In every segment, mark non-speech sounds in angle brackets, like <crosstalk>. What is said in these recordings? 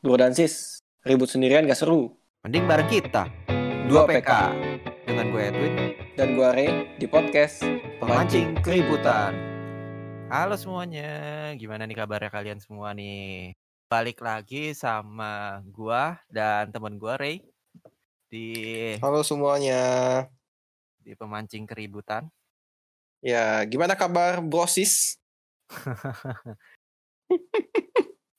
Bro dan sis, ribut sendirian gak seru. Mending bareng kita. Dua 2 PK. Dengan gue Edwin, Dan gua Ray di podcast pemancing keributan. Halo semuanya, gimana nih kabarnya kalian semua nih? Balik lagi sama gua dan temen gua Ray di Halo semuanya. di pemancing keributan. Ya, gimana kabar brosis? <laughs>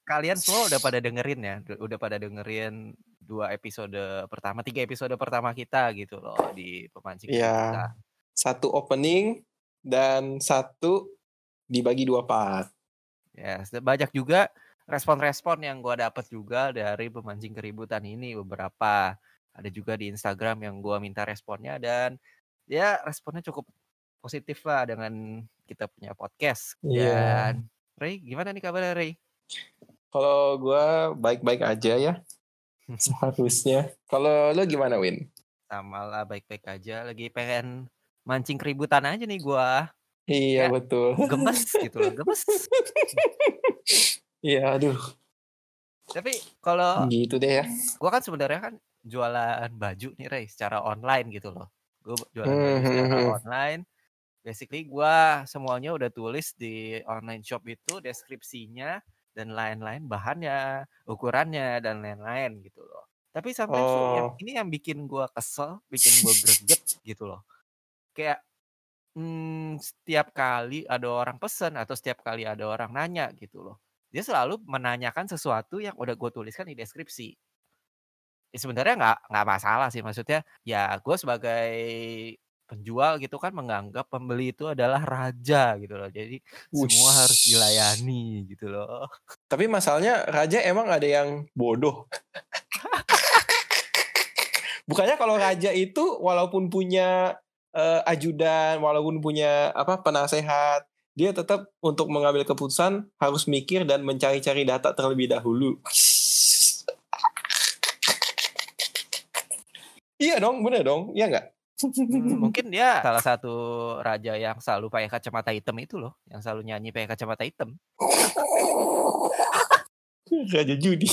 Kalian semua udah pada dengerin ya, udah pada dengerin dua episode pertama, tiga episode pertama kita gitu loh di pemancing Iya. keributan. Satu opening dan satu dibagi dua part. Ya, se- banyak juga respon-respon yang gua dapat juga dari pemancing keributan ini beberapa. Ada juga di Instagram yang gua minta responnya dan ya responnya cukup positif lah dengan kita punya podcast. Iya. Dan Ray, gimana nih kabarnya Ray? Kalau gua baik-baik aja ya. <laughs> Seharusnya. Kalau lo gimana, Win? Sama lah baik-baik aja. Lagi pengen mancing keributan aja nih gua. Iya, Ya. betul. Gemes gitu loh, gemes. <laughs> Iya, aduh. Tapi kalau Gitu deh ya. gua kan sebenarnya kan jualan baju nih Ray secara online gitu loh. Gue jualan Hmm, baju hmm, secara hmm. online. Basically gua semuanya udah tulis di online shop itu deskripsinya dan lain-lain bahannya, ukurannya dan lain-lain gitu loh. Tapi sampai Oh. ini yang bikin gua kesel, bikin gua <laughs> greget gitu loh. Kayak hmm, setiap kali ada orang pesen atau setiap kali ada orang nanya gitu loh. Dia selalu menanyakan sesuatu yang udah gue tuliskan di deskripsi. Ya sebenarnya nggak nggak masalah sih maksudnya ya gue sebagai penjual gitu kan menganggap pembeli itu adalah raja gitu loh jadi semua harus dilayani gitu loh Tapi masalahnya Raja emang ada yang bodoh. Bukannya kalau Raja itu walaupun punya eh, ajudan, walaupun punya apa penasehat, dia tetap untuk mengambil keputusan harus mikir dan mencari-cari data terlebih dahulu. iya dong, bener dong, iya nggak? Hmm, mungkin dia salah satu raja yang selalu pakai kacamata hitam itu loh yang selalu nyanyi pakai kacamata hitam <laughs> Raja judi.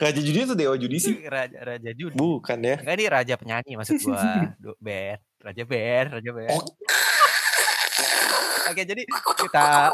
Raja judi itu dewa judi sih. raja raja judi Bukan ya. Enggak ini raja penyanyi maksud gua <laughs> band raja band raja band oke jadi kita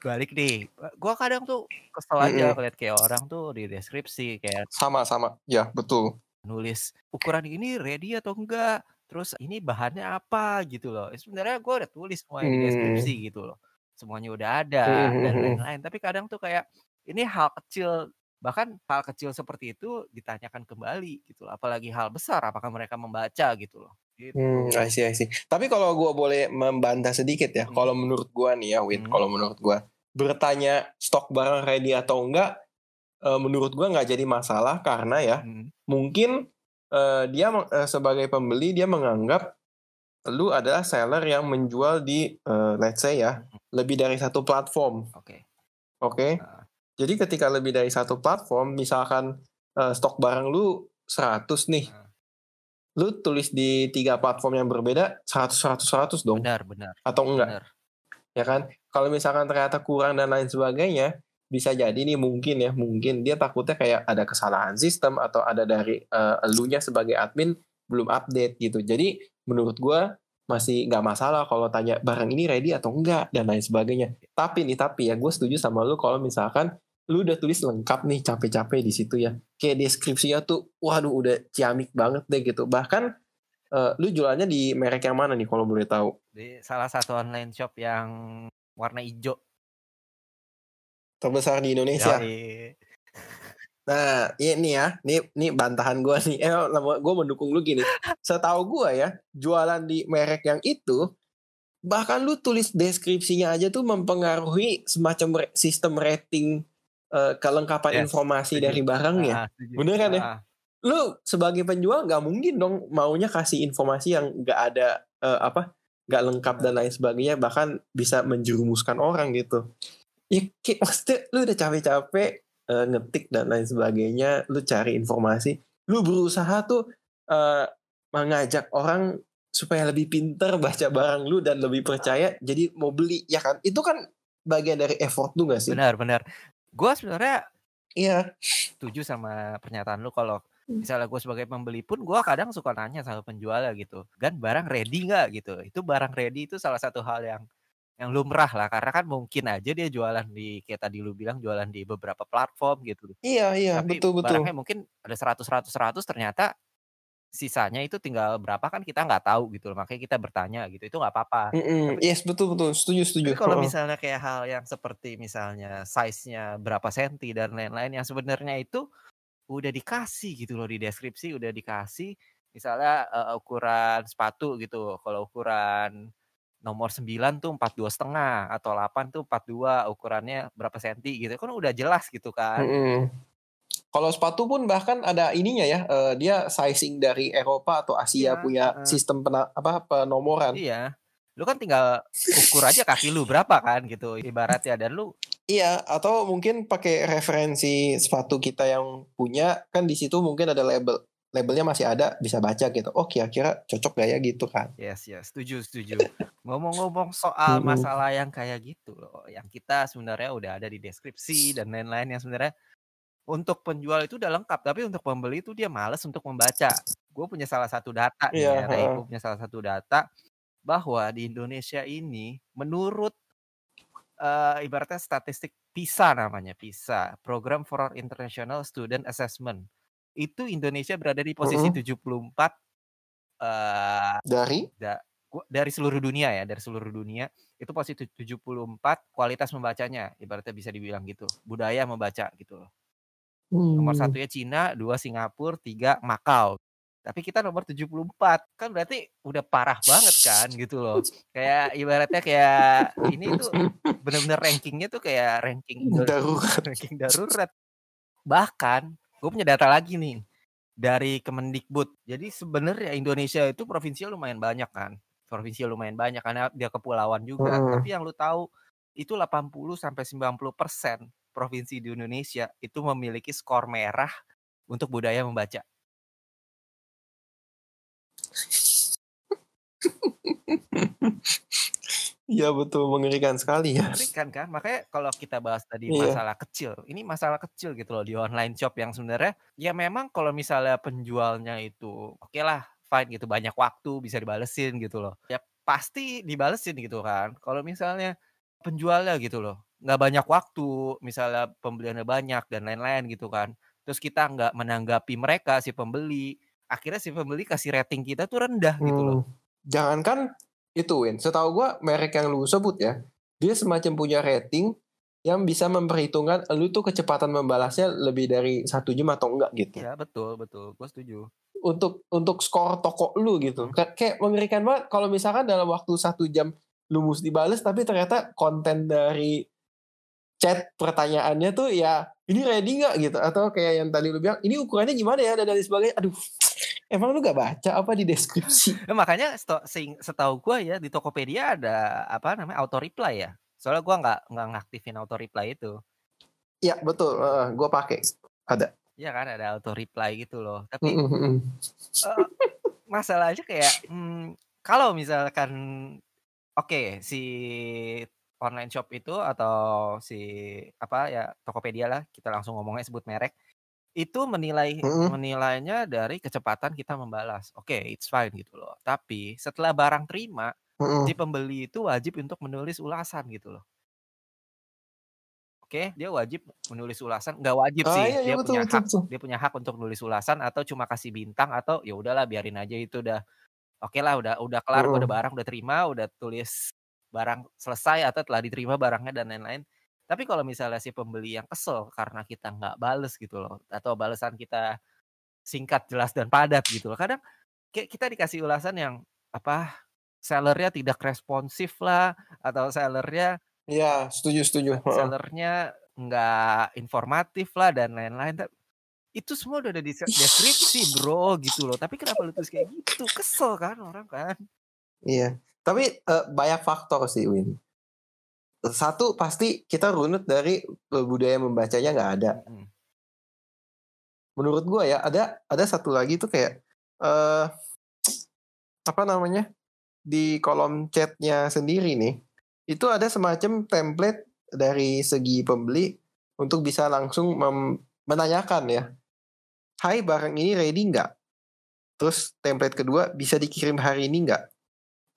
balik nih gua kadang tuh kesel aja Mm-mm. ngeliat kayak orang tuh di deskripsi kayak Sama-sama. Ya, betul. Nulis ukuran ini ready atau enggak terus ini bahannya apa gitu loh Eh, sebenarnya gua udah tulis semua di Hmm. deskripsi gitu loh semuanya udah ada Hmm, dan hmm, hmm. lain-lain tapi kadang tuh kayak ini hal kecil bahkan hal kecil seperti itu ditanyakan kembali gitu loh apalagi hal besar apakah mereka membaca gitu loh gitu Hmm, I see, I see. Tapi kalau gue boleh membantah sedikit ya, Hmm. kalau menurut gue nih ya, Win, Hmm. kalau menurut gue bertanya stok barang ready atau enggak, eh, menurut gue nggak jadi masalah karena ya Hmm. mungkin eh, dia eh, sebagai pembeli dia menganggap lu adalah seller yang menjual di eh, let's say ya Hmm. lebih dari satu platform, oke oke? Ah. Jadi ketika lebih dari satu platform, misalkan eh, stok barang lu 100 nih, Ah. lu tulis di tiga platform yang berbeda 100 100 100 dong benar benar atau enggak benar ya kan kalau misalkan ternyata kurang dan lain sebagainya bisa jadi nih mungkin ya mungkin dia takutnya kayak ada kesalahan sistem atau ada dari eh, elunya sebagai admin belum update gitu. Jadi menurut gua masih nggak masalah kalau tanya barang ini ready atau enggak dan lain sebagainya. Tapi nih tapi ya gue setuju sama lu kalau misalkan lu udah tulis lengkap nih capek-capek di situ ya. Kayak deskripsinya tuh waduh udah ciamik banget deh gitu. Bahkan eh, lu jualannya di merek yang mana nih kalau boleh tahu? Di salah satu online shop yang warna hijau terbesar di Indonesia Yoi. <laughs> Nah, ini ya, ini ini bantahan gua nih. Eh, gue mendukung lu gini. <laughs> Setahu gua ya, jualan di merek yang itu, bahkan lu tulis deskripsinya aja tuh mempengaruhi semacam sistem rating eh, kelengkapan Yes, informasi setuju. dari barangnya. Ah. Bener kan ya? Ah, Lu sebagai penjual nggak mungkin dong maunya kasih informasi yang nggak ada eh, apa, nggak lengkap dan lain sebagainya, bahkan bisa menjerumuskan orang gitu. Ya, kayak, maksudnya lu udah capek-capek eh, ngetik dan lain sebagainya, lu cari informasi, lu berusaha tuh eh, mengajak orang supaya lebih pinter baca barang lu dan lebih percaya, jadi mau beli, ya kan? Itu kan bagian dari effort lu gak sih? benar benar gue sebenarnya Iya. Setuju sama pernyataan lu kalau misalnya gue sebagai pembeli pun gue kadang suka nanya sama penjualnya gitu, "Gan barang ready nggak?" Gitu. Itu barang ready itu salah satu hal yang yang lumrah lah karena kan mungkin aja dia jualan di kayak tadi lu bilang jualan di beberapa platform gitu. Iya iya, Tapi betul betul. barangnya mungkin ada 100 100 100 ternyata sisanya itu tinggal berapa kan kita nggak tahu gitu loh, makanya kita bertanya gitu, itu nggak apa-apa. Tapi yes, betul betul, setuju setuju, tapi kalau misalnya kayak hal yang seperti misalnya size-nya berapa senti dan lain-lain yang sebenarnya itu udah dikasih gitu loh di deskripsi, udah dikasih misalnya, eee, ukuran sepatu gitu, kalau ukuran nomor 9 tuh 42,5 atau 8 tuh 42 ukurannya berapa senti gitu, kan udah jelas gitu kan. Mhm. Kalau sepatu pun bahkan ada ininya ya, eee, dia sizing dari Eropa atau Asia Iya, punya heeh. sistem pena apa, penomoran. Iya. Lu kan tinggal ukur aja kaki lu berapa kan gitu ibaratnya dan lu Iya, atau mungkin pakai referensi sepatu kita yang punya, kan di situ mungkin ada label. Labelnya masih ada, bisa baca gitu. Oh, kira-kira cocok gak ya gitu kan. Yes yes, setuju setuju. Ngomong-ngomong soal masalah yang kayak gitu loh, yang kita sebenarnya udah ada di deskripsi dan lain-lain yang sebenarnya untuk penjual itu udah lengkap, tapi untuk pembeli itu dia males untuk membaca. Gue punya salah satu data nih Iya, ya, punya salah satu data bahwa di Indonesia ini menurut, eee, ibaratnya statistik PISA namanya, PISA, Program for International Student Assessment. Itu Indonesia berada di posisi Mhm. 74, eee, Dari? da dari seluruh dunia ya, dari seluruh dunia, itu posisi 74 kualitas membacanya, ibaratnya bisa dibilang gitu, budaya membaca gitu loh. Nomor Mmm. satunya Cina, 2 Singapura, 3 Makau. Tapi kita nomor 74, kan berarti udah parah banget kan gitu loh. Kayak ibaratnya kayak ini tuh bener-bener ranking-nya tuh kayak ranking Darurat. ranking darurat. Bahkan gue punya data lagi nih dari Kemendikbud. Jadi sebenarnya Indonesia itu provinsinya lumayan banyak kan. Provinsi lumayan banyak karena dia kepulauan juga. Heeh. Tapi yang lu tahu itu 80 sampai 90% provinsi di Indonesia itu memiliki skor merah untuk budaya membaca. <laughs> Iya betul, mengerikan sekali ya. Mengerikan kan? Makanya kalau kita bahas tadi Iya. masalah kecil, ini masalah kecil gitu loh di online shop yang sebenarnya ya memang kalau misalnya penjualnya itu okelah fine gitu, banyak waktu bisa dibalesin gitu loh. Ya pasti dibalesin gitu kan. Kalau misalnya penjualnya gitu loh, nggak banyak waktu, misalnya pembeliannya banyak dan lain-lain gitu kan. Terus kita nggak menanggapi mereka si pembeli, akhirnya si pembeli kasih rating kita tuh rendah gitu loh. Mmm, jangankan itu Win, setahu gua merek yang lu sebut ya, dia semacam punya rating yang bisa memperhitungkan elu tuh kecepatan membalasnya lebih dari 1 jam atau enggak gitu. Iya betul betul, gue setuju. Untuk untuk skor toko lu gitu. Mhm. Ka kayak mengerikan banget kalau misalkan dalam waktu 1 jam lu musti bales, tapi ternyata konten dari chat pertanyaannya tuh ya, "Ini ready nggak?" Gitu, atau kayak yang tadi lu bilang, "Ini ukurannya gimana ya?" Dan lain sebagainya. Aduh, emang lu nggak baca apa di deskripsi? <laughs> Nah, makanya setahu gua ya di Tokopedia ada apa namanya, auto reply ya. Soalnya gua nggak nggak ngaktifin auto reply itu. Iya betul, heeh, gua pakai, ada. Iya kan, ada auto reply gitu loh. Tapi Mhm mhm. eee, masalahnya kayak, mmm, kalau misalkan oke, si online shop itu atau si apa ya, Tokopedia lah, kita langsung ngomongnya sebut merek, itu menilai Mhm. menilainya dari kecepatan kita membalas. Oke, it's fine gitu loh. Tapi setelah barang terima, si Mhm. pembeli itu wajib untuk menulis ulasan gitu loh. Oke, dia wajib menulis ulasan nggak wajib Ah, sih, iya iya, dia betul punya betul hak betul. dia punya hak untuk nulis ulasan atau cuma kasih bintang atau ya udahlah biarin aja itu udah okelah udah udah kelar, gua udah barang udah terima, udah tulis barang selesai atau telah diterima barangnya dan lain-lain. Tapi kalau misalnya si pembeli yang kesel karena kita nggak bales gitu loh, atau balasan kita singkat, jelas, dan padat gitu loh. Kadang kayak kita dikasih ulasan yang apa, seller-nya tidak responsif lah, atau seller-nya Iya, setuju setuju, seller-nya nggak informatif lah dan lain-lain. Itu semua udah ada di deskripsi Bro, gitu loh. Tapi kenapa lu tulis kayak gitu? Kesel kan orang kan. Iya, tapi, eee, banyak faktor sih Win. Satu pasti kita runut dari, budaya membacanya nggak ada. Mhm. Menurut gua ya, ada ada satu lagi tuh kayak, eee, apa namanya, di kolom chat-nya sendiri nih, itu ada semacam template dari segi pembeli untuk bisa langsung menanyakan ya, Hai barang ini ready nggak? Terus template kedua bisa dikirim hari ini nggak?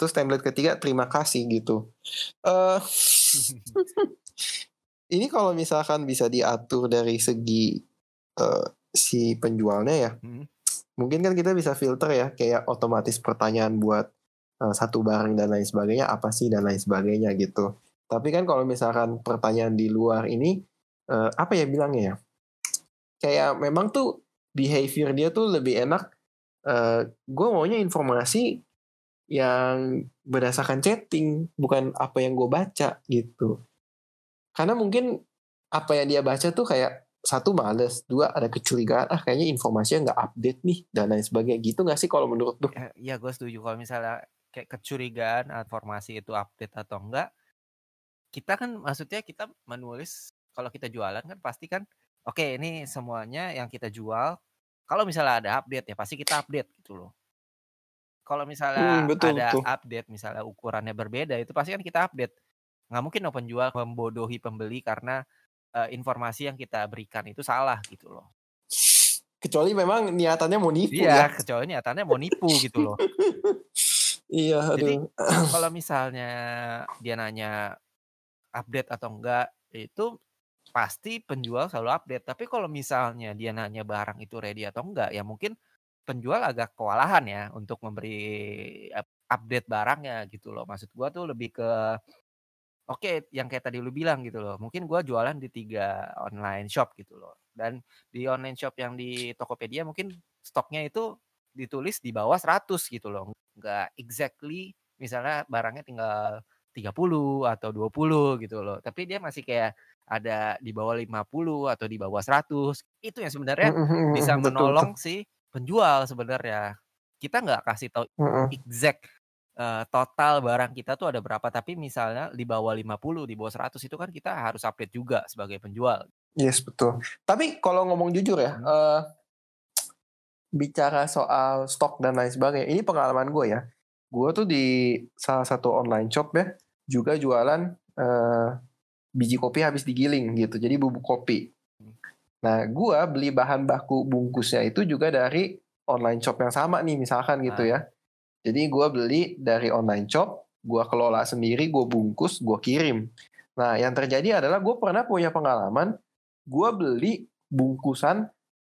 Terus template ketiga terima kasih gitu. Uh, ini kalau misalkan bisa diatur dari segi uh, si penjualnya ya, hmm. mungkin kan kita bisa filter ya, kayak otomatis pertanyaan buat uh, satu barang dan lain sebagainya apa sih dan lain sebagainya gitu. Tapi kan kalau misalkan pertanyaan di luar ini uh, apa ya bilangnya ya? Kayak memang tuh behavior dia tuh lebih enak. Uh, gue maunya informasi yang berdasarkan chatting, bukan apa yang gue baca gitu. Karena mungkin apa yang dia baca tuh kayak satu males, dua ada kecurigaan, ah kayaknya informasinya nggak update nih dan lain sebagainya gitu nggak sih kalau menurut tuh? Ya, ya gue setuju kalau misalnya kayak kecurigaan informasi itu update atau enggak, kita kan maksudnya kita menulis kalau kita jualan kan pasti kan oke okay, ini semuanya yang kita jual kalau misalnya ada update ya pasti kita update gitu loh. Kalau misalnya hmm, betul, ada betul. update misalnya ukurannya berbeda itu pasti kan kita update. Nggak mungkin no penjual membodohi pembeli karena uh, informasi yang kita berikan itu salah gitu loh. Kecuali memang niatannya mau nipu iya, ya. kecuali niatannya mau nipu gitu loh. iya, aduh. Jadi <clears throat> kalau misalnya dia nanya update atau enggak itu pasti penjual selalu update. Tapi kalau misalnya dia nanya barang itu ready atau enggak, ya mungkin penjual agak kewalahan ya untuk memberi update barangnya gitu loh. Maksud gua tuh lebih ke oke okay, yang kayak tadi lu bilang gitu loh. Mungkin gua jualan di tiga online shop gitu loh. Dan di online shop yang di Tokopedia mungkin stoknya itu ditulis di bawah 100 gitu loh. Enggak exactly misalnya barangnya tinggal 30 atau 20 gitu loh. Tapi dia masih kayak ada di bawah 50 atau di bawah 100. Itu yang sebenarnya bisa menolong betul, si penjual sebenarnya. Kita nggak kasih tahu exact uh, total barang kita tuh ada berapa, tapi misalnya di bawah 50, di bawah 100 itu kan kita harus update juga sebagai penjual. Yes, betul. Tapi kalau ngomong jujur ya, hmm. uh, bicara soal stok dan lain sebagainya, ini pengalaman gue ya. Gue tuh di salah satu online shop ya, juga jualan uh, biji kopi habis digiling gitu. Jadi bubuk kopi. Nah, gua beli bahan baku bungkusnya itu juga dari online shop yang sama nih misalkan gitu ya. Jadi gua beli dari online shop, gua kelola sendiri, gua bungkus, gua kirim. Nah, yang terjadi adalah gue pernah punya pengalaman, gue beli bungkusan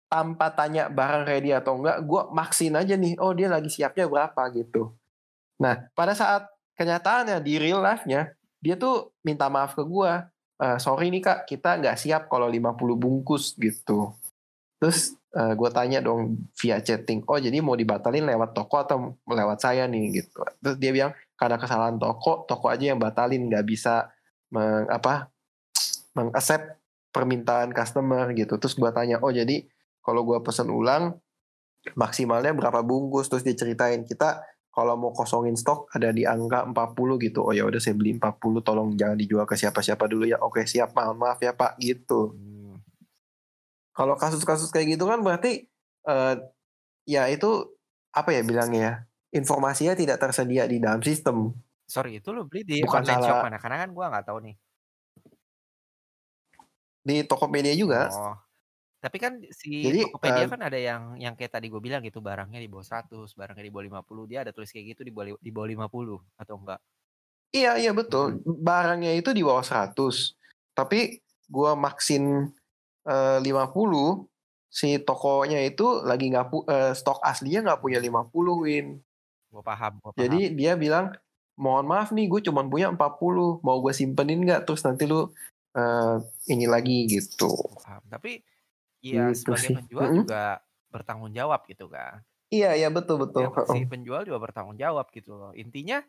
tanpa tanya barang ready atau enggak, gue maksin aja nih, oh dia lagi siapnya berapa gitu. Nah, pada saat kenyataannya di real life-nya dia tuh minta maaf ke gue uh, sorry nih kak kita nggak siap kalau 50 bungkus gitu. Terus uh, eh, gue tanya dong via chatting oh jadi mau dibatalin lewat toko atau lewat saya nih? Gitu. Terus dia bilang karena kesalahan toko toko aja yang batalin nggak bisa meng, apa mengaccept permintaan customer gitu. Terus gue tanya oh jadi kalau gue pesen ulang maksimalnya berapa bungkus? Terus diceritain kita kalau mau kosongin stok ada di angka 40 gitu. Oh ya udah saya beli 40 tolong jangan dijual ke siapa-siapa dulu ya. Oke, siap. Maaf, maaf ya, Pak gitu. Hmm. Kalau kasus-kasus kayak gitu kan berarti uh, ya itu apa ya bilangnya ya? Informasinya tidak tersedia di dalam sistem. Sorry, itu lo beli di Bukan online salah. shop mana? Karena kan gua nggak tahu nih. Di Tokopedia juga. Oh. Tapi kan si Jadi, Tokopedia uh, kan ada yang yang kayak tadi gue bilang gitu barangnya di bawah 100, barangnya di bawah 50, dia ada tulis kayak gitu di bawah di bawah 50 atau enggak? Iya, iya betul. Barangnya itu di bawah 100. Tapi gua maksin uh, 50 si tokonya itu lagi nggak uh, stok aslinya nggak punya 50 win. Gue paham, gua paham. Jadi dia bilang mohon maaf nih gue cuma punya 40 mau gue simpenin nggak terus nanti lu uh, ini lagi gitu. Paham. Tapi Iya, gitu sebagai sih. penjual mm -hmm. juga bertanggung jawab gitu kan. Iya, iya betul betul. Ya, <laughs> si penjual juga bertanggung jawab gitu loh. Intinya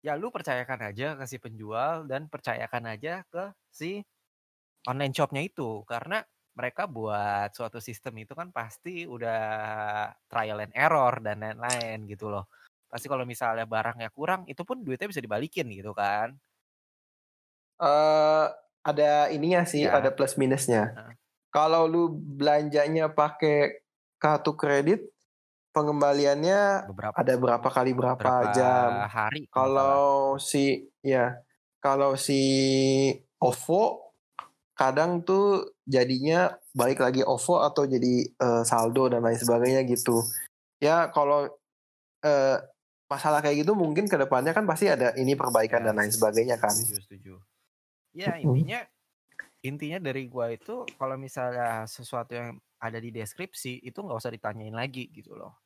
ya lu percayakan aja ke si penjual dan percayakan aja ke si online shopnya itu karena mereka buat suatu sistem itu kan pasti udah trial and error dan lain-lain gitu loh. Pasti kalau misalnya barangnya kurang itu pun duitnya bisa dibalikin gitu kan. Eh uh, ada ininya sih, ya. ada plus minusnya. Uh kalau lu belanjanya pakai kartu kredit pengembaliannya beberapa, ada berapa kali berapa, berapa jam hari kalau si ya kalau si OVO kadang tuh jadinya balik lagi OVO atau jadi eh, saldo dan lain sebagainya gitu. Ya kalau eh, masalah kayak gitu mungkin ke depannya kan pasti ada ini perbaikan Ya, dan lain sebagainya kan. Setuju, setuju. Ya Mm. intinya intinya dari gua itu kalau misalnya sesuatu yang ada di deskripsi itu nggak usah ditanyain lagi gitu loh.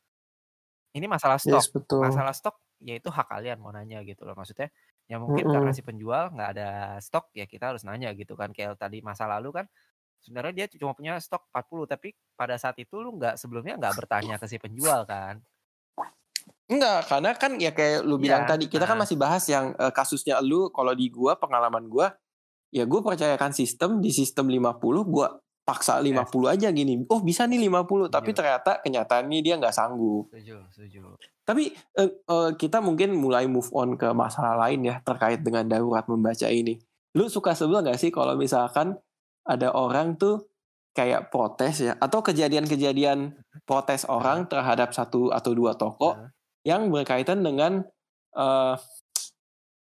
Ini masalah stok, Yes betul. masalah stok ya itu hak kalian mau nanya gitu loh maksudnya. Ya mungkin karena Mm-mm. si penjual nggak ada stok ya kita harus nanya gitu kan kayak tadi masa lalu kan sebenarnya dia cuma punya stok 40 tapi pada saat itu lu nggak sebelumnya nggak bertanya ke si penjual kan. Enggak, karena kan ya kayak lu bilang Iya, tadi, kita kan nah. masih bahas yang eh, kasusnya lu, kalau di gua, pengalaman gua, ya gue percayakan sistem, di sistem 50, gua paksa 50 aja gini, oh bisa nih 50, tapi Setuju. ternyata kenyataannya dia nggak sanggup. Setuju, setuju. Tapi eh, eh, kita mungkin mulai move on ke masalah lain ya, terkait dengan darurat membaca ini. Lu suka sebel gak sih kalau misalkan ada orang tuh kayak protes ya, atau kejadian-kejadian protes orang terhadap satu atau dua toko, yang berkaitan dengan eh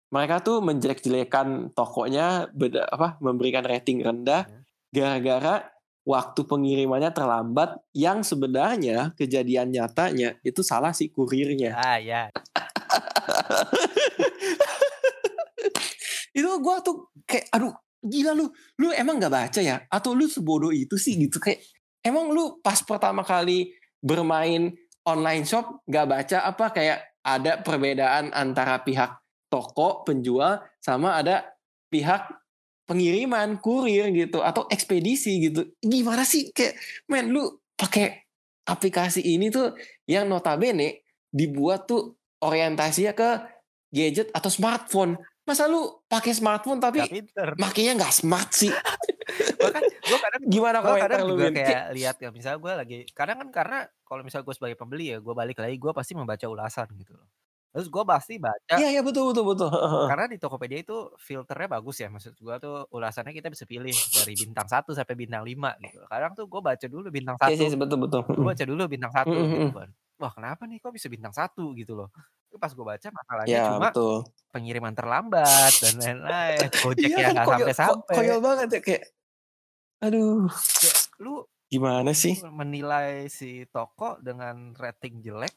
mereka tuh menjelek-jelekan tokonya beda, apa memberikan rating rendah Hmm. gara-gara waktu pengirimannya terlambat yang sebenarnya kejadian nyatanya itu salah si kurirnya. Ah ya, <laughs> itu gua tuh kayak aduh gila lu. Lu emang nggak baca ya? Atau lu sebodoh itu sih? Gitu kayak emang lu pas pertama kali bermain online shop nggak baca apa? Kayak ada perbedaan antara pihak toko penjual sama ada pihak pengiriman kurir gitu atau ekspedisi gitu. Gimana sih? Kayak men lu pakai aplikasi ini tuh yang notabene dibuat tuh orientasinya ke gadget atau smartphone. Masa lu pakai smartphone tapi makanya nggak smart sih? <laughs> Bahkan gue kadang gimana komentar kadang lu juga Min? kayak lihat ya misalnya gue lagi kadang kan karena kalau misalnya gue sebagai pembeli ya gue balik lagi gue pasti membaca ulasan gitu loh terus gue pasti baca iya iya betul betul betul karena di Tokopedia itu filternya bagus ya maksud gue tuh ulasannya kita bisa pilih dari bintang 1 sampai bintang 5 gitu. Kadang tuh gue baca dulu bintang iya satu sih betul betul gue baca dulu bintang satu Mm, gitu mm. kan. Wah kenapa nih kok bisa bintang satu gitu loh? Pas gue baca masalahnya ya cuma betul. pengiriman terlambat dan lain-lain <laughs> gojek iya yang kan nggak konyol, sampai sampai konyol banget ya kayak aduh. Kayak lu gimana sih? menilai si toko dengan rating jelek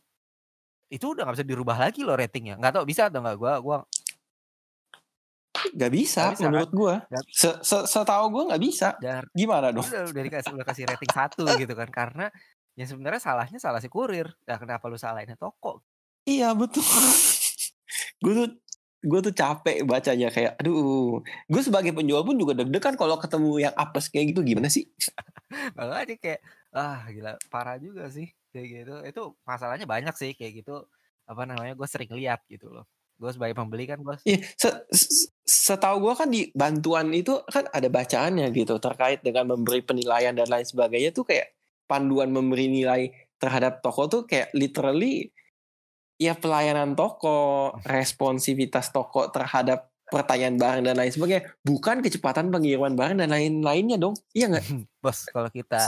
itu udah nggak bisa dirubah lagi loh ratingnya. Nggak tahu bisa atau nggak? Gua gua Gak bisa, Nggak bisa, menurut gua. Nggak- se se setahu gua nggak bisa. Dan gimana dong? udah udah dikasih udah kasih rating satu <laughs> gitu kan. Karena yang sebenarnya salahnya salah si kurir. Ya kenapa lu salahinnya toko? Iya betul. <laughs> Gue tuh gue tuh capek bacanya. Kayak aduh. Gue sebagai penjual pun juga deg-degan kalau ketemu yang apes kayak gitu. Gimana sih? <laughs> Makanya kayak ah gila parah juga sih kayak gitu. Itu masalahnya banyak sih kayak gitu. Apa namanya gue sering lihat gitu loh. Gue sebagai pembeli kan gue Iya, se- se- setahu gue kan di bantuan itu kan ada bacaannya gitu terkait dengan memberi penilaian dan lain sebagainya tuh kayak panduan memberi nilai terhadap toko tuh kayak literally ya pelayanan toko, responsivitas toko terhadap pertanyaan barang dan lain sebagainya, bukan kecepatan pengiriman barang dan lain-lainnya dong. Iya nggak? <laughs> bos kalau kita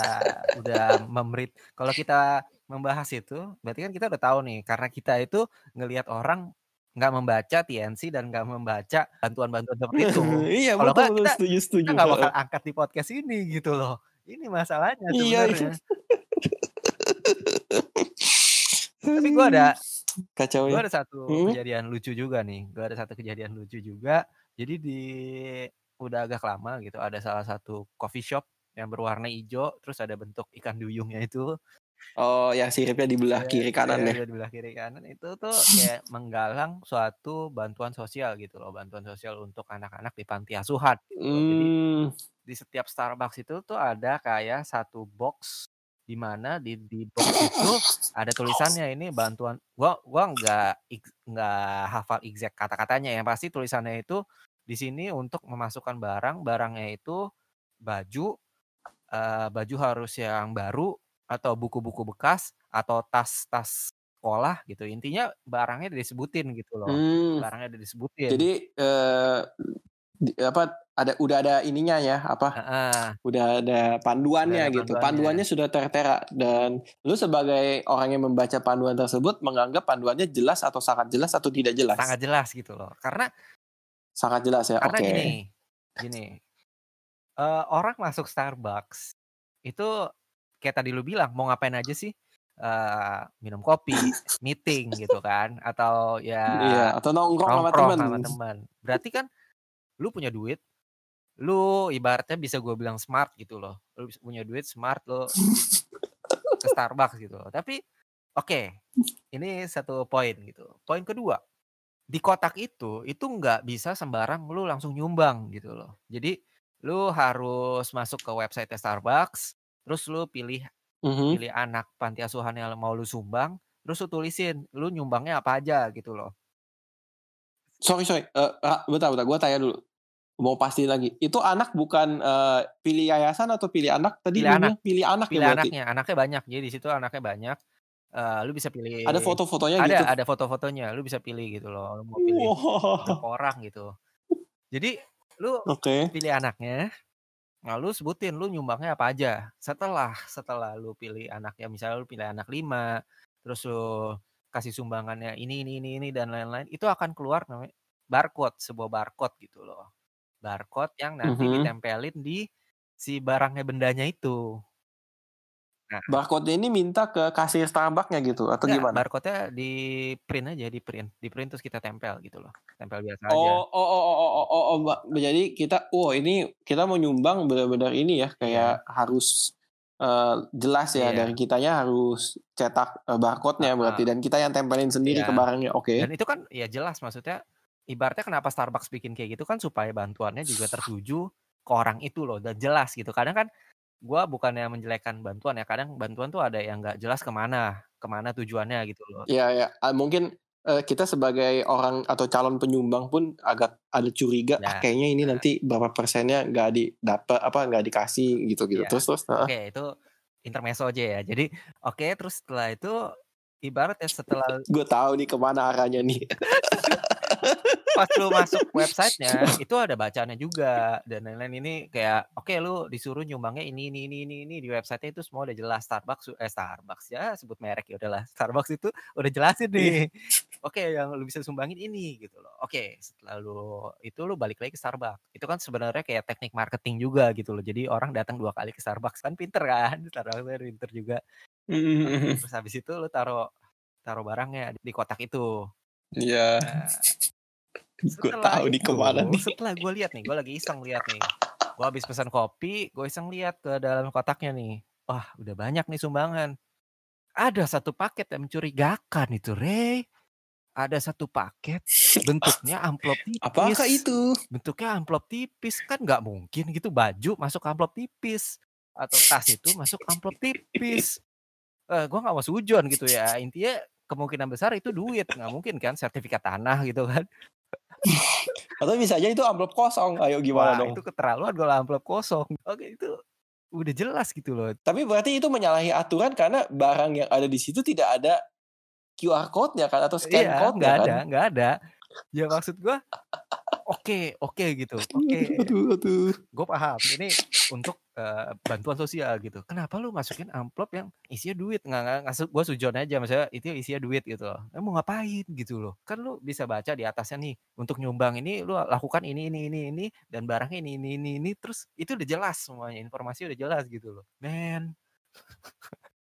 udah memberi kalau kita membahas itu berarti kan kita udah tahu nih karena kita itu ngelihat orang nggak membaca TNC dan nggak membaca bantuan-bantuan seperti itu <laughs> iya Kalau betul kita- setuju setuju. kita nggak bakal angkat di podcast ini gitu loh ini masalahnya Iya, sebenarnya tapi gue ada <laughs> kacau gue ya. ada satu Hmm? kejadian lucu juga nih gue ada satu kejadian lucu juga jadi di udah agak lama gitu ada salah satu coffee shop yang berwarna hijau terus ada bentuk ikan duyungnya itu Oh, yang siripnya di belah Iya, kiri kanan iya, ya. di belah kiri kanan itu tuh kayak menggalang suatu bantuan sosial gitu loh bantuan sosial untuk anak-anak di panti asuhan gitu loh. jadi Hmm. di setiap Starbucks itu tuh ada kayak satu box di mana di di box itu ada tulisannya ini bantuan gua gua nggak nggak hafal exact kata-katanya yang pasti tulisannya itu di sini untuk memasukkan barang barangnya itu baju eh, baju harus yang baru atau buku-buku bekas atau tas-tas sekolah gitu intinya barangnya disebutin gitu loh Hmm. barangnya disebutin Jadi eh di- apa ada udah ada ininya ya apa Heeh. udah ada panduannya Udah ada gitu panduannya. panduannya sudah tertera dan lu sebagai orang yang membaca panduan tersebut menganggap panduannya jelas atau sangat jelas atau tidak jelas sangat jelas gitu loh karena sangat jelas ya Karena oke gini, gini, eh, orang masuk Starbucks itu kayak tadi lu bilang mau ngapain aja sih? Uh, minum kopi, meeting gitu kan, atau ya Iya, atau nongkrong sama temen. sama teman. Berarti kan lu punya duit, lu ibaratnya bisa gue bilang smart gitu loh. Lu punya duit smart lo ke Starbucks gitu loh. Tapi oke, ini satu poin gitu. Poin kedua, di kotak itu itu nggak bisa sembarang lu langsung nyumbang gitu loh. Jadi lu harus masuk ke website Starbucks, terus lu pilih Mhm. pilih anak panti asuhan yang mau lu sumbang, terus lu tulisin lu nyumbangnya apa aja gitu loh. Sorry sorry, eee, Ra, bentar bentar, gue tanya dulu. Mau pastiin lagi, itu anak bukan, eee, pilih yayasan atau pilih anak tadi Pilih anak. Pilih anak ya Pilih berarti? anaknya, anaknya banyak. Jadi di situ anaknya banyak. Eee, lu bisa pilih Ada foto-fotonya ada gitu? ada foto-fotonya, lu bisa pilih gitu loh, lu mau pilih Wah. orang gitu. Jadi lu Oke. pilih anaknya, nah lu sebutin lu nyumbangnya apa aja. Setelah setelah lu pilih anaknya, misalnya lu pilih anak 5, terus lu kasih sumbangannya ini ini ini ini dan lain-lain, itu akan keluar namanya barcode, sebuah barcode gitu loh. Barcode yang nanti Mhm. ditempelin di si barangnya bendanya itu. Nah, Barcode-nya ini minta ke kasir Starbucks-nya gitu atau enggak, gimana? barcode-nya di-print aja, di-print, di-print terus kita tempel gitu loh. Tempel biasa aja. Oh oh oh oh oh oh oh, jadi kita, oh ini kita mau nyumbang benar-benar ini ya, kayak harus, eee, jelas ya Iya. dari kitanya harus cetak, eee, barcode-nya berarti Heeh. dan kita yang tempelin sendiri Iya. ke barangnya, oke. Dan itu kan ya jelas maksudnya ibaratnya kenapa Starbucks bikin kayak gitu kan supaya bantuannya juga tertuju ke orang itu loh dan jelas gitu. Kadang kan gua bukannya menjelekkan bantuan ya, kadang bantuan tuh ada yang nggak jelas ke mana ke mana tujuannya gitu loh. Iya eee, mungkin, eee, kita sebagai orang atau calon penyumbang pun agak ada curiga, ah Ya, kayaknya ini heeh. nanti berapa persennya nggak didapet apa, nggak dikasih gitu-gitu. Iya. Terus terus? Heeh. Oke, itu intermezzo aja ya. Jadi oke, terus setelah itu ibaratnya setelah Gue tahu nih ke mana arahnya nih. <laughs> pas lu masuk <laughs> websitenya itu ada bacaannya juga dan lain-lain. Ini kayak oke lu disuruh nyumbangnya ini ini ini ini ini di websitenya itu semua udah jelas. Starbucks eh Starbucks ya sebut merek ya udahlah. Starbucks itu udah jelasin Iya. nih oke yang lu bisa sumbangin ini gitu loh. Oke setelah lu itu lu balik lagi ke Starbucks. Itu kan sebenarnya kayak teknik marketing juga gitu loh. Jadi orang datang dua kali ke Starbucks kan pinter kan? <laughs> Starbucks pinter juga. Terus habis itu lu taruh taruh barangnya di kotak itu. Iya. Nah, Gue tahu nih itu, ke mana nih. setelah gue lihat nih, gue lagi iseng lihat nih. Gue habis pesan kopi, gue iseng lihat ke dalam kotaknya nih. Wah, udah banyak nih sumbangan. Ada satu paket yang mencurigakan itu, Rey. Ada satu paket bentuknya amplop tipis. Apakah itu? Bentuknya amplop tipis kan nggak mungkin gitu baju masuk amplop tipis atau tas itu masuk amplop tipis. Eh, gue nggak mau sujon gitu ya. Intinya kemungkinan besar itu duit, nggak mungkin kan sertifikat tanah gitu kan. Atau bisa aja itu amplop kosong. Ayo gimana Wah, dong? itu keterlaluan kalau amplop kosong. Oke, itu udah jelas gitu loh. Tapi berarti itu menyalahi aturan karena barang yang ada di situ tidak ada QR code-nya kan atau scan Iya, code-nya nggak kan? ada, nggak ada. Ya maksud gua, oke, oke gitu. Oke, <laughs> aduh. gue paham. Ini untuk eh, bantuan sosial gitu. Kenapa lu masukin amplop yang isinya duit? Nggak, nggak, su- gua sujon aja, maksudnya itu isinya duit gitu loh. Eh, mau ngapain gitu loh? Kan lu bisa baca di atasnya nih, untuk nyumbang ini lu lakukan ini, ini, ini, ini, dan barangnya ini, ini, ini, ini. Terus itu udah jelas semuanya, informasi udah jelas gitu loh. Men, <laughs>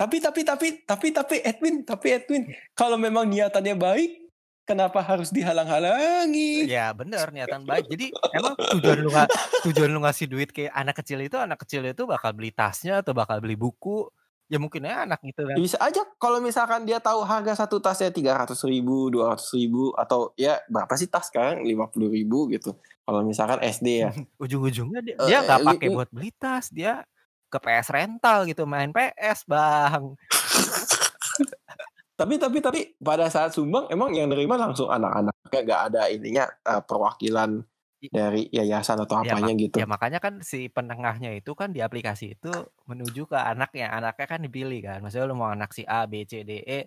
Tapi tapi tapi tapi tapi Edwin, tapi Edwin, kalau memang niatannya baik, kenapa harus dihalang-halangi? Ya bener niatan baik. Jadi emang tujuan lu nggak tujuan lu ngasih duit ke anak kecil itu anak kecil itu bakal beli tasnya atau bakal beli buku. Ya mungkin aja anak gitu kan. Ya Bisa aja kalau misalkan dia tahu harga satu tasnya tiga ratus ribu, dua ratus ribu, atau ya berapa sih tas sekarang lima puluh ribu gitu. Kalau misalkan SD ya. <laughs> Ujung-ujungnya dia Eh, dia nggak eh, pakai buat beli tas, dia ke PS rental gitu main PS bang. Tapi tapi tapi pada saat sumbang emang yang nerima langsung anak-anaknya nggak ada ininya eh, perwakilan dari yayasan atau Ya, apanya mak- gitu. ya makanya kan si penengahnya itu kan di aplikasi itu menuju ke anaknya, anaknya kan dipilih kan. Maksudnya lu mau anak si A, B, C, D, E,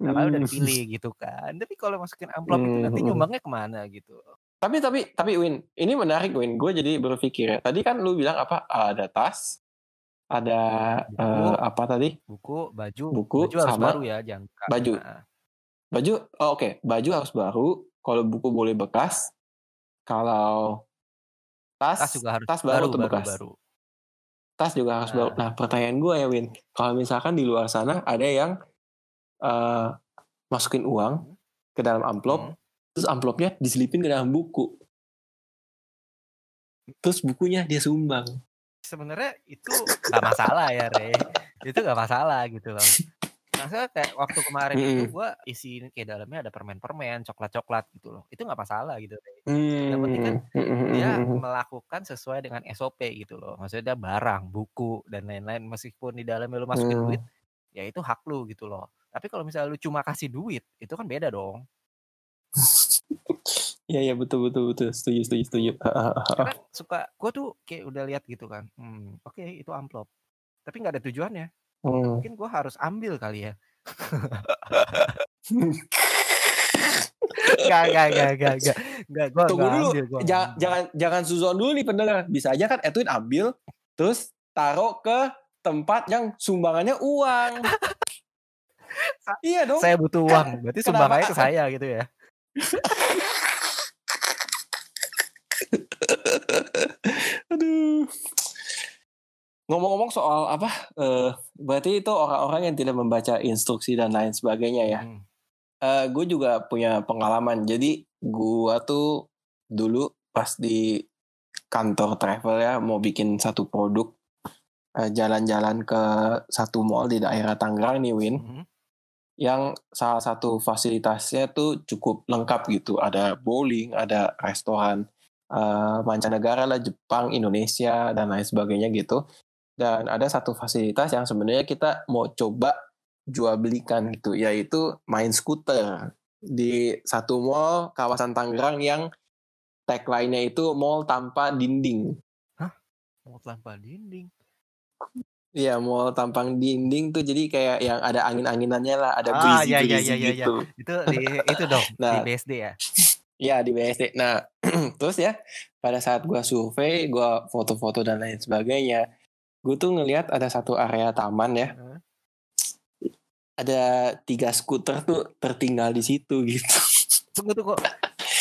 udah Hmm. dipilih <laughs> gitu kan. Tapi kalau masukin amplop itu nanti Hmm. nyumbangnya ke mana gitu. Tapi tapi tapi Win, ini menarik Win. Gue jadi berpikir ya. Tadi kan lu bilang apa? Ada tas, ada Buku. eh, apa tadi? buku, baju, Buku baju harus sama baru ya, jangan baju. Nah, Baju, oh, oke. Baju harus baru. Kalau buku boleh bekas. Kalau tas, tas juga harus tas baru, baru atau baru, bekas? baru. tas juga harus bawa. Nah. Nah pertanyaan gue ya Win, kalau misalkan di luar sana ada yang eh, masukin uang ke dalam amplop, Hmm. terus amplopnya diselipin ke dalam buku, terus bukunya dia sumbang. Sebenarnya itu nggak masalah ya, Re. Itu nggak masalah gitu loh. Maksudnya kayak waktu kemarin itu Mm-mm. gua isi kayak dalamnya ada permen-permen, coklat-coklat gitu loh. Itu nggak masalah gitu, Re. Hmm, Yang penting kan hmm, dia melakukan sesuai dengan SOP gitu loh. Maksudnya barang, buku dan lain-lain meskipun di dalamnya lu masukin Hmm. duit, ya itu hak lu gitu loh. Tapi kalau misalnya lu cuma kasih duit, itu kan beda dong. <laughs> Iya iya betul betul betul setuju setuju setuju. Karena suka gue tuh kayak udah lihat gitu kan. Hmm, oke itu amplop. Tapi nggak ada tujuannya. Hmm. Mungkin gue harus ambil kali ya. <laughs> Gak, gak, gak, gak, gak. Gak, gue Tunggu dulu, ambil. Gua jangan ambil. jangan jangan suzon dulu nih pendengar. Bisa aja kan Edwin ambil terus taruh ke tempat yang sumbangannya uang. <laughs> Iya dong. Saya butuh uang. Berarti Kenapa? sumbangannya ke saya gitu ya. <laughs> Aduh. Ngomong-ngomong soal apa? eh berarti itu orang-orang yang tidak membaca instruksi dan lain sebagainya ya. Hmm. Eh gue juga punya pengalaman. Jadi gue tuh dulu pas di kantor travel ya mau bikin satu produk eh, jalan-jalan ke satu mall di daerah Tangerang nih Win. Hmm. Yang salah satu fasilitasnya tuh cukup lengkap gitu. Ada bowling, ada restoran eh, mancanegara lah Jepang, Indonesia dan lain sebagainya gitu. Dan ada satu fasilitas yang sebenarnya kita mau coba jual belikan gitu, yaitu main skuter di satu mall kawasan Tangerang yang tagline-nya itu mall tanpa dinding. Mau tanpa dinding. Iya, mall tanpa dinding tuh jadi kayak yang ada angin-anginannya lah, ada Ah, breezy iya, iya, breezy iya, iya, gitu. Itu di itu dong Nah. di BSD ya. Iya di BSD. Nah, <clears throat> terus ya pada saat gua survei, gua foto-foto dan lain sebagainya, gue tuh ngelihat ada satu area taman ya, Heeh. ada tiga skuter tuh tertinggal di situ gitu. <laughs> Tunggu tunggu.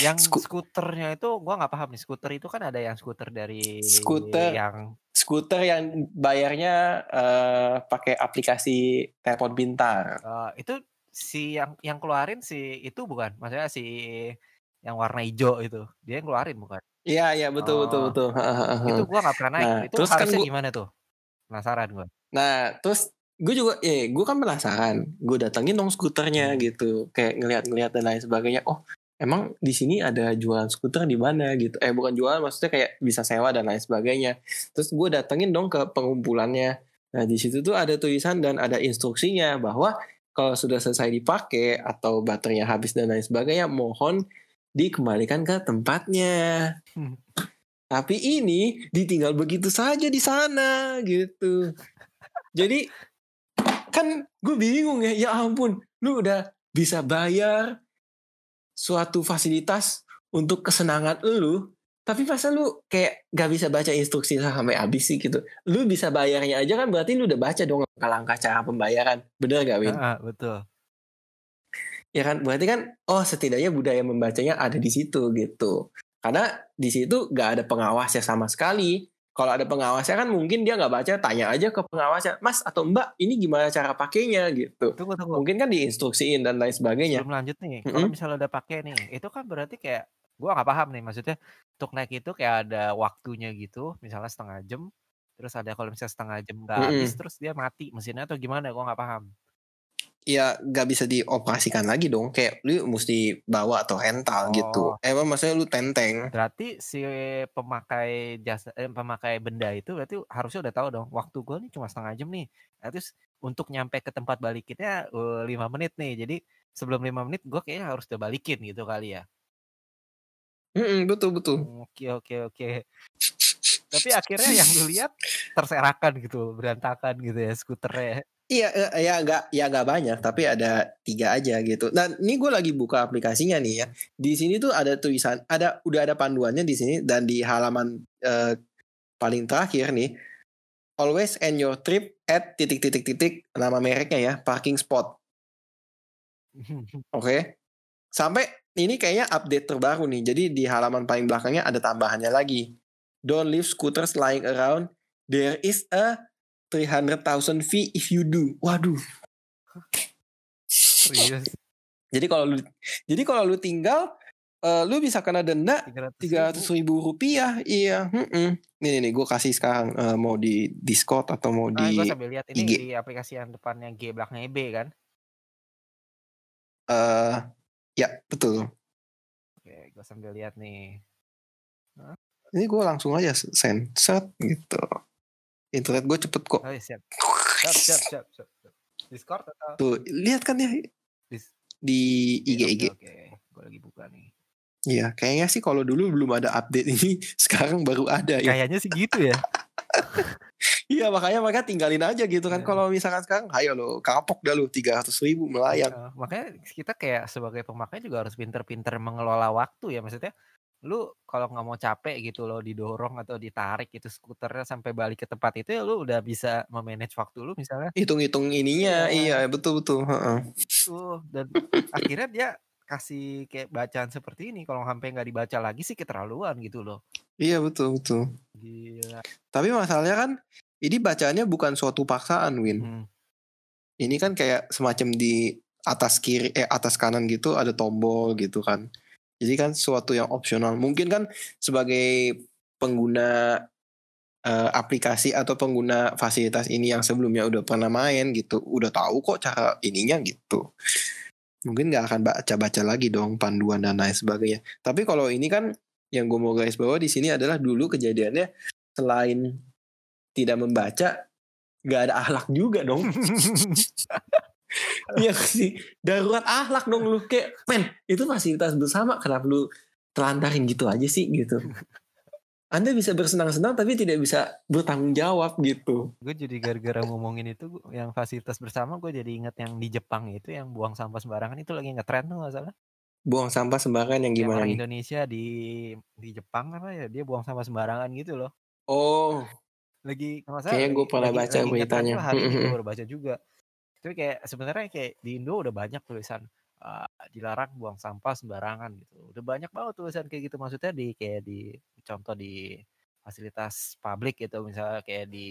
Yang Sku- skuternya itu gua nggak paham nih. Skuter itu kan ada yang skuter dari Skuter. yang Skuter yang bayarnya eh, pakai aplikasi telepon pintar. eh, itu si yang yang keluarin si itu bukan? Maksudnya si yang warna hijau itu. Dia yang keluarin bukan? Iya iya betul betul Oh. betul. Itu gua nggak pernah naik. Nah, itu terus kan gua- gimana tuh? Penasaran gua. Nah, terus gue juga, eh, gue kan penasaran. Gue datengin dong skuternya Hmm. gitu, kayak ngeliat-ngeliat dan lain sebagainya. Oh, emang di sini ada jualan skuter di mana gitu? Eh, bukan jualan, maksudnya kayak bisa sewa dan lain sebagainya. Terus gue datengin dong ke pengumpulannya. Nah, di situ tuh ada tulisan dan ada instruksinya bahwa kalau sudah selesai dipakai atau baterainya habis dan lain sebagainya, mohon dikembalikan ke tempatnya. Hmm. Tapi ini ditinggal begitu saja di sana gitu. Jadi kan gue bingung ya, ya ampun, lu udah bisa bayar suatu fasilitas untuk kesenangan lu, tapi masa lu kayak gak bisa baca instruksi sampai habis sih gitu. Lu bisa bayarnya aja kan berarti lu udah baca dong langkah-langkah cara pembayaran. Bener gak Win? Heeh, betul. Ya kan berarti kan oh setidaknya budaya membacanya ada di situ gitu. Karena di situ gak ada pengawasnya sama sekali. Kalau ada pengawasnya kan mungkin dia nggak baca, tanya aja ke pengawasnya, Mas atau Mbak, ini gimana cara pakainya gitu. Tunggu tunggu. Mungkin kan diinstruksiin dan lain sebagainya. Sebelum lanjut nih, kalau Mm-mm. misalnya udah pakai nih, itu kan berarti kayak gua nggak paham nih maksudnya untuk naik itu kayak ada waktunya gitu, misalnya setengah jam, terus ada kalau misalnya setengah jam nggak habis terus dia mati mesinnya atau gimana? Gua nggak paham. Ya nggak bisa dioperasikan lagi dong, kayak lu mesti bawa atau rental gitu. Oh. Eh, emang maksudnya lu tenteng. Berarti si pemakai jasa eh, pemakai benda itu berarti harusnya udah tahu dong waktu gua nih cuma setengah jam nih. Nah, terus untuk nyampe ke tempat balikinnya eh, lima menit nih. Jadi sebelum lima menit gua kayaknya harus udah balikin gitu kali ya. Mm-mm, betul betul. Oke oke oke. Tapi akhirnya yang lu lihat terserakan gitu, berantakan gitu ya skuternya. Iya, eh, ya nggak ya nggak banyak, tapi ada tiga aja gitu. Dan ini gue lagi buka aplikasinya nih ya. Di sini tuh ada tulisan, ada udah ada panduannya di sini dan di halaman eh, paling terakhir nih, always end your trip at titik-titik-titik nama mereknya ya, parking spot. <laughs> Oke. Sampai ini kayaknya update terbaru nih. Jadi di halaman paling belakangnya ada tambahannya lagi. Don't leave scooters lying around there is a 300,000 fee if you do. Waduh. Serius. Jadi kalau lu jadi kalau lu tinggal eh, lu bisa kena denda 300 300 ribu rupiah. Iya. mm-mm. Nih nih, nih gue kasih sekarang eh, mau di Discord atau mau Nah, gue di sambil lihat ini IG. di aplikasi yang depannya G belakangnya B kan. eh ya betul. Oke, gue sambil lihat nih. Ini gue langsung aja send set gitu. Internet gue cepet kok. Oh, siap. Siap, siap, siap, siap. siap. Discord atau Tuh, lihat kan ya Dis- di IG Oke, IG. Oke, gue lagi buka nih. Iya, kayaknya sih kalau dulu belum ada update ini, <laughs> sekarang baru ada ya. Kayaknya sih gitu ya. <laughs> Iya, makanya mereka tinggalin aja gitu kan. Iya. Kalau misalkan sekarang, ayo lo kapok dah lo 300 ribu melayang. Heeh, makanya kita kayak sebagai pemakai juga harus pinter-pinter mengelola waktu ya maksudnya lu kalau nggak mau capek gitu loh didorong atau ditarik itu skuternya sampai balik ke tempat itu ya lu udah bisa memanage waktu lu misalnya Hitung-hitung ininya, Iya. iya betul-betul. heeh. tuh dan akhirnya dia kasih kayak bacaan seperti ini kalau sampai nggak dibaca lagi sih keterlaluan gitu loh Iya betul-betul. gila Tapi masalahnya kan, ini bacaannya bukan suatu paksaan, Win. Hmm, Ini kan kayak semacam di atas kiri, eh atas kanan gitu ada tombol gitu kan. Jadi kan suatu yang opsional. Mungkin kan sebagai pengguna eh, aplikasi atau pengguna fasilitas ini yang sebelumnya udah pernah main gitu, udah tahu kok cara ininya gitu. Mungkin nggak akan baca-baca lagi dong panduan dan lain sebagainya. Tapi kalau ini kan yang gue mau guys bawa di sini adalah dulu kejadiannya selain tidak membaca, nggak ada <laughs> akhlak juga dong. <laughs> <laughs> Iya sih darurat akhlak dong lu kayak men itu fasilitas bersama kenapa lu telantarin gitu aja sih gitu. Anda bisa bersenang-senang tapi tidak bisa bertanggung jawab gitu. gue jadi gara-gara ngomongin itu yang fasilitas bersama gue jadi inget yang di Jepang itu yang buang sampah sembarangan itu lagi ngetren tuh nggak salah Buang sampah sembarangan yang yang gimana orang nih? Indonesia di di Jepang apa ya dia buang sampah sembarangan gitu loh Oh, lagi masalah Kayaknya gua pernah baca beritanya. hari ini gue <laughs> baru baca juga tapi kayak sebenarnya kayak di Indo udah banyak tulisan uh, dilarang buang sampah sembarangan gitu. Udah banyak banget tulisan kayak gitu. Maksudnya di kayak di contoh di fasilitas publik gitu misalnya kayak di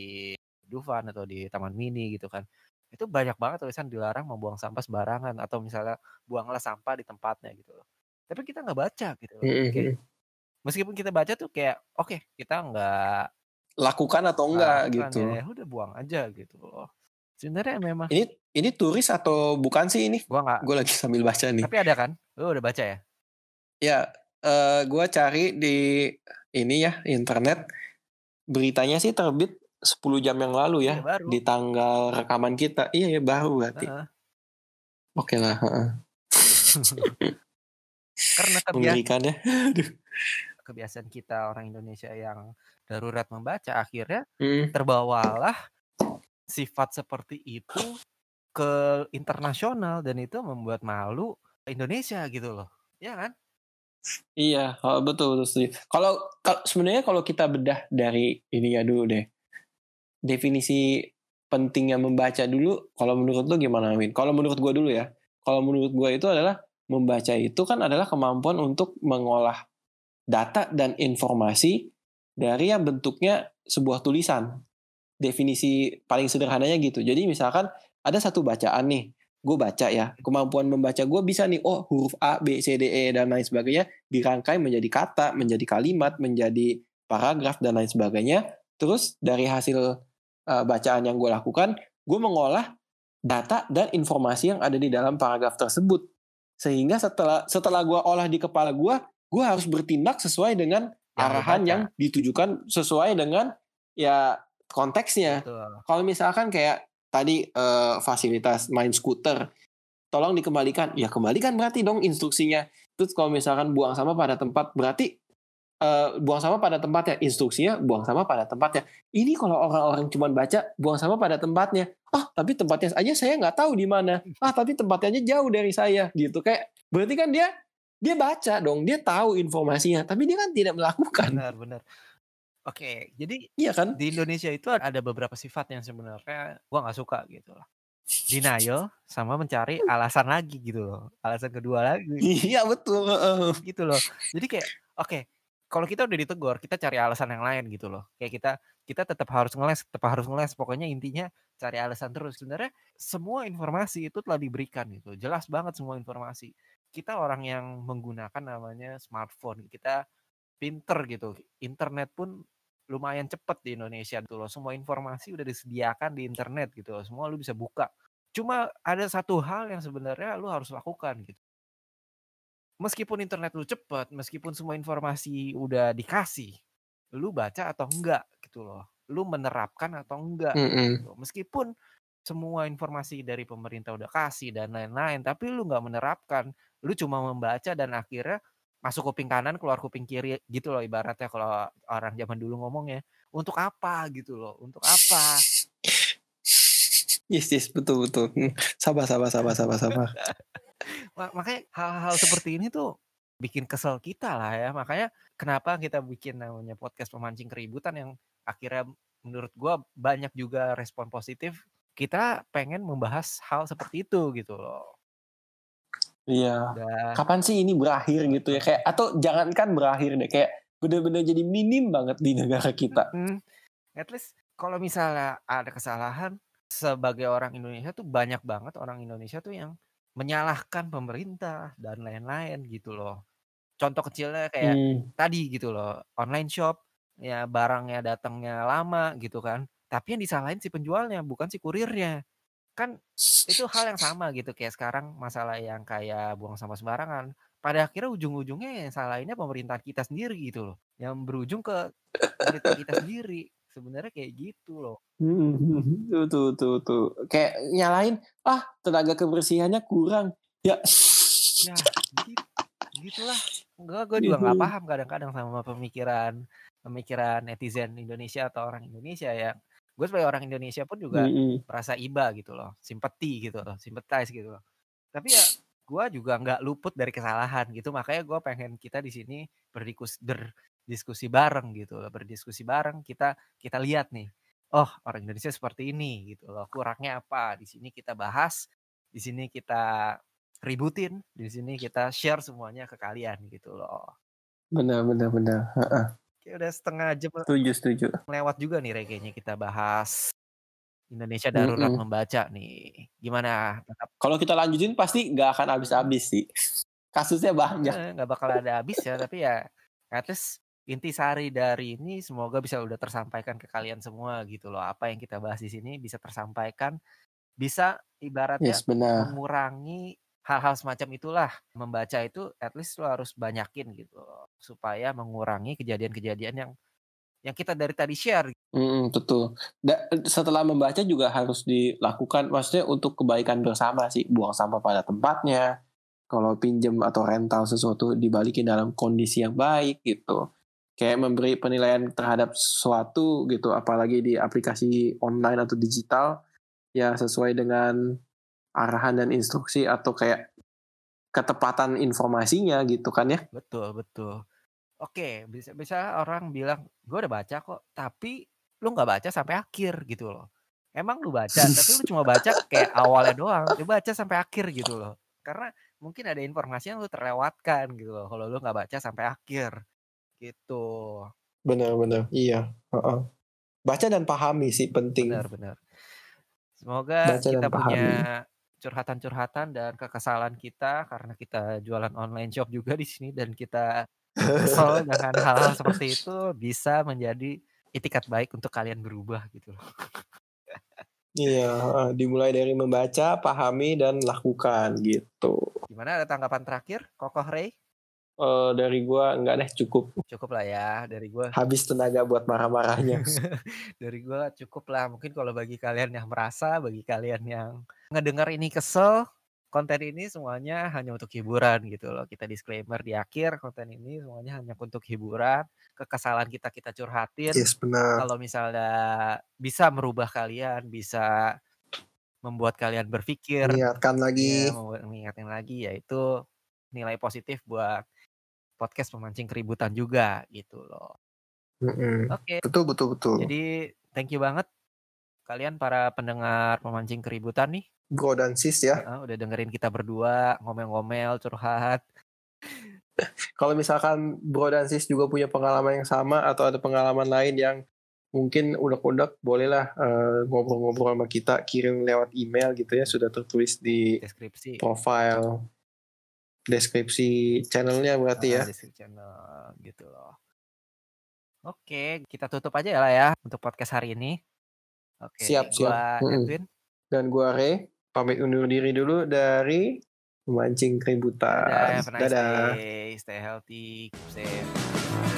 Dufan atau di Taman Mini gitu kan. Itu banyak banget tulisan dilarang membuang sampah sembarangan atau misalnya buanglah sampah di tempatnya gitu loh. Tapi kita nggak baca gitu loh. Kayak- meskipun kita baca tuh kayak oke kita nggak lakukan atau enggak lakukan gitu. ya, ya udah buang aja gitu loh sebenarnya memang Ini ini turis atau bukan sih ini? gua nggak Gue lagi sambil baca nih. tapi ada kan lu udah baca ya Ya, eh gue cari di ini ya internet beritanya sih terbit 10 jam yang lalu ya baru. di tanggal rekaman kita. Iya ya baru berarti. Heeh. Oke lah, heeh. <laughs> karena kebiasaan ya. Kebiasaan kita orang Indonesia yang darurat membaca akhirnya Hmm. terbawalah sifat seperti itu ke internasional dan itu membuat malu Indonesia gitu loh ya kan Iya, oh, betul betul. setuju. Kalau sebenarnya kalau kita bedah dari ini ya dulu deh. Definisi pentingnya membaca dulu. Kalau menurut lu gimana Win? Kalau menurut gua dulu ya. Kalau menurut gua itu adalah membaca itu kan adalah kemampuan untuk mengolah data dan informasi dari yang bentuknya sebuah tulisan. Definisi paling sederhananya gitu. Jadi misalkan ada satu bacaan nih, gue baca ya, kemampuan membaca gue bisa nih, oh huruf A, B, C, D, E dan lain sebagainya dirangkai menjadi kata, menjadi kalimat, menjadi paragraf dan lain sebagainya. Terus dari hasil uh, bacaan yang gue lakukan, gue mengolah data dan informasi yang ada di dalam paragraf tersebut. Sehingga setelah setelah gue olah di kepala gue, gue harus bertindak sesuai dengan Yang arahan baca. yang ditujukan sesuai dengan ya konteksnya. Kalau misalkan kayak tadi eh, fasilitas main skuter, tolong dikembalikan. Ya kembalikan berarti dong instruksinya. Terus kalau misalkan buang sampah pada tempat, berarti eh, buang sampah pada tempatnya. Instruksinya buang sampah pada tempatnya. Ini kalau orang-orang cuma baca buang sampah pada tempatnya. Ah, tapi tempatnya aja saya nggak tahu di mana. Ah, tapi tempatnya aja jauh dari saya gitu. Kayak berarti kan dia dia baca dong, dia tahu informasinya, tapi dia kan tidak melakukan. benar benar oke jadi Iya kan? di Indonesia itu ada beberapa sifat yang sebenarnya gua nggak suka gitu loh denial sama mencari alasan lagi gitu loh alasan kedua lagi Iya betul. gitu loh jadi kayak oke kalau kita udah ditegur, kita cari alasan yang lain gitu loh. Kayak kita kita tetap harus ngeles, tetap harus ngeles. Pokoknya intinya cari alasan terus. Sebenarnya semua informasi itu telah diberikan gitu. Jelas banget semua informasi. Kita orang yang menggunakan namanya smartphone. Kita pinter gitu. Internet pun lumayan cepet di Indonesia gitu loh. Semua informasi udah disediakan di internet gitu loh. Semua lu bisa buka. Cuma ada satu hal yang sebenarnya lu harus lakukan gitu meskipun internet lu cepet, meskipun semua informasi udah dikasih, lu baca atau enggak gitu loh. Lu menerapkan atau enggak Mm -mm. gitu. Meskipun semua informasi dari pemerintah udah kasih dan lain-lain, tapi lu nggak menerapkan, lu cuma membaca dan akhirnya masuk kuping kanan keluar kuping kiri gitu loh ibaratnya kalau orang zaman dulu ngomong ya untuk apa gitu loh untuk apa <laughs> Yes, yes, betul, betul. Hmm, Sabar, sabar, sabar, sabar, sabar. <laughs> Ma- makanya hal-hal seperti ini tuh bikin kesel kita lah ya. Makanya kenapa kita bikin namanya podcast pemancing keributan yang akhirnya menurut gua banyak juga respon positif. Kita pengen membahas hal seperti itu gitu loh. Iya. Dan Kapan sih ini berakhir gitu ya? Kayak atau jangankan berakhir deh, kayak bener-bener jadi minim banget di negara kita. mm, at least kalau misalnya ada kesalahan sebagai orang Indonesia tuh banyak banget orang Indonesia tuh yang menyalahkan pemerintah dan lain-lain gitu loh. Contoh kecilnya kayak Hmm. tadi gitu loh, online shop ya barangnya datangnya lama gitu kan. Tapi yang disalahin si penjualnya bukan si kurirnya. Kan itu hal yang sama gitu kayak sekarang masalah yang kayak buang sampah sembarangan. Pada akhirnya ujung-ujungnya yang salahinnya pemerintah kita sendiri gitu loh. Yang berujung ke pemerintah kita sendiri. Sebenarnya kayak gitu loh. Tuh, tuh, tuh, tuh. Kayak nyalain, ah tenaga kebersihannya kurang. Ya, Ya, gitu, gitulah. Enggak, gue juga nggak Mhm. paham kadang-kadang sama pemikiran pemikiran netizen Indonesia atau orang Indonesia ya. Gue sebagai orang Indonesia pun juga Mm-mm. merasa iba gitu loh, simpati gitu loh, sympathize gitu loh. Tapi ya gue juga nggak luput dari kesalahan gitu, makanya gue pengen kita di sini berdikus, berdiskusi bareng gitu loh, berdiskusi bareng kita kita lihat nih, oh orang Indonesia seperti ini gitu loh, kurangnya apa di sini kita bahas, di sini kita ributin, di sini kita share semuanya ke kalian gitu loh. benar, benar, benar. Heeh. Kayak udah setengah jam Setuju, setuju. lewat juga nih Re, kayaknya kita bahas Indonesia darurat Mm-mm. membaca nih. Gimana? Kalau kita lanjutin pasti nggak akan habis-habis sih. Kasusnya banyak. eh, nggak bakal ada habis ya, tapi ya at least intisari dari ini semoga bisa udah tersampaikan ke kalian semua gitu loh. Apa yang kita bahas di sini bisa tersampaikan, bisa ibaratnya Yes, benar. mengurangi hal-hal semacam itulah. Membaca itu at least lo harus banyakin gitu supaya mengurangi kejadian-kejadian yang yang kita dari tadi share. Mm, betul. Da- setelah membaca juga harus dilakukan, maksudnya untuk kebaikan bersama sih. Buang sampah pada tempatnya. Kalau pinjem atau rental sesuatu dibalikin dalam kondisi yang baik gitu. Kayak memberi penilaian terhadap sesuatu gitu, apalagi di aplikasi online atau digital, ya sesuai dengan arahan dan instruksi atau kayak ketepatan informasinya gitu kan ya. Betul, betul. Oke, bisa bisa orang bilang, gue udah baca kok, tapi lu nggak baca sampai akhir gitu loh. Emang lu baca, <laughs> tapi lu cuma baca kayak awalnya doang. Lu baca sampai akhir gitu loh. Karena mungkin ada informasi yang lu terlewatkan gitu loh. Kalau lu nggak baca sampai akhir gitu. Benar-benar, iya. Heeh. Baca dan pahami sih penting. Benar, benar. Semoga Baca kita punya pahami. Curhatan-curhatan dan kekesalan kita karena kita jualan online shop juga di sini dan kita kesel <laughs> dengan hal-hal seperti itu bisa menjadi itikat baik untuk kalian berubah gitu loh. Iya, dimulai dari membaca, pahami dan lakukan gitu. Gimana ada tanggapan terakhir, Kokoh Ray? Eh dari gua enggak deh cukup Cukup lah ya dari gua. habis tenaga buat marah-marahnya. <laughs> dari gua cukup lah. Mungkin kalau bagi kalian yang merasa, bagi kalian yang ngedengar ini kesel, konten ini semuanya hanya untuk hiburan gitu loh. Kita disclaimer di akhir, konten ini semuanya hanya untuk hiburan. Kekesalan kita kita curhatin. yes, benar. Kalau misalnya bisa merubah kalian, bisa membuat kalian berpikir, Niatkan lagi. ya, mengingatkan lagi yaitu nilai positif buat podcast pemancing keributan juga gitu loh. Mm-mm. Oke, Betul, betul, betul. jadi thank you banget kalian para pendengar pemancing keributan nih Bro dan sis ya. Ah, udah dengerin kita berdua ngomel-ngomel curhat. <laughs> Kalau misalkan Bro dan Sis juga punya pengalaman yang sama atau ada pengalaman lain yang mungkin udak-udak bolehlah uh, ngobrol-ngobrol sama kita kirim lewat email gitu ya sudah tertulis di deskripsi. profile deskripsi channelnya berarti ya. Deskripsi channel gitu loh. Oke kita tutup aja ya lah ya untuk podcast hari ini. Oke siap siap. gua Edwin. Dan gua Re pamit undur diri dulu dari memancing keributan. Dadah, dadah. Stay, stay healthy keep safe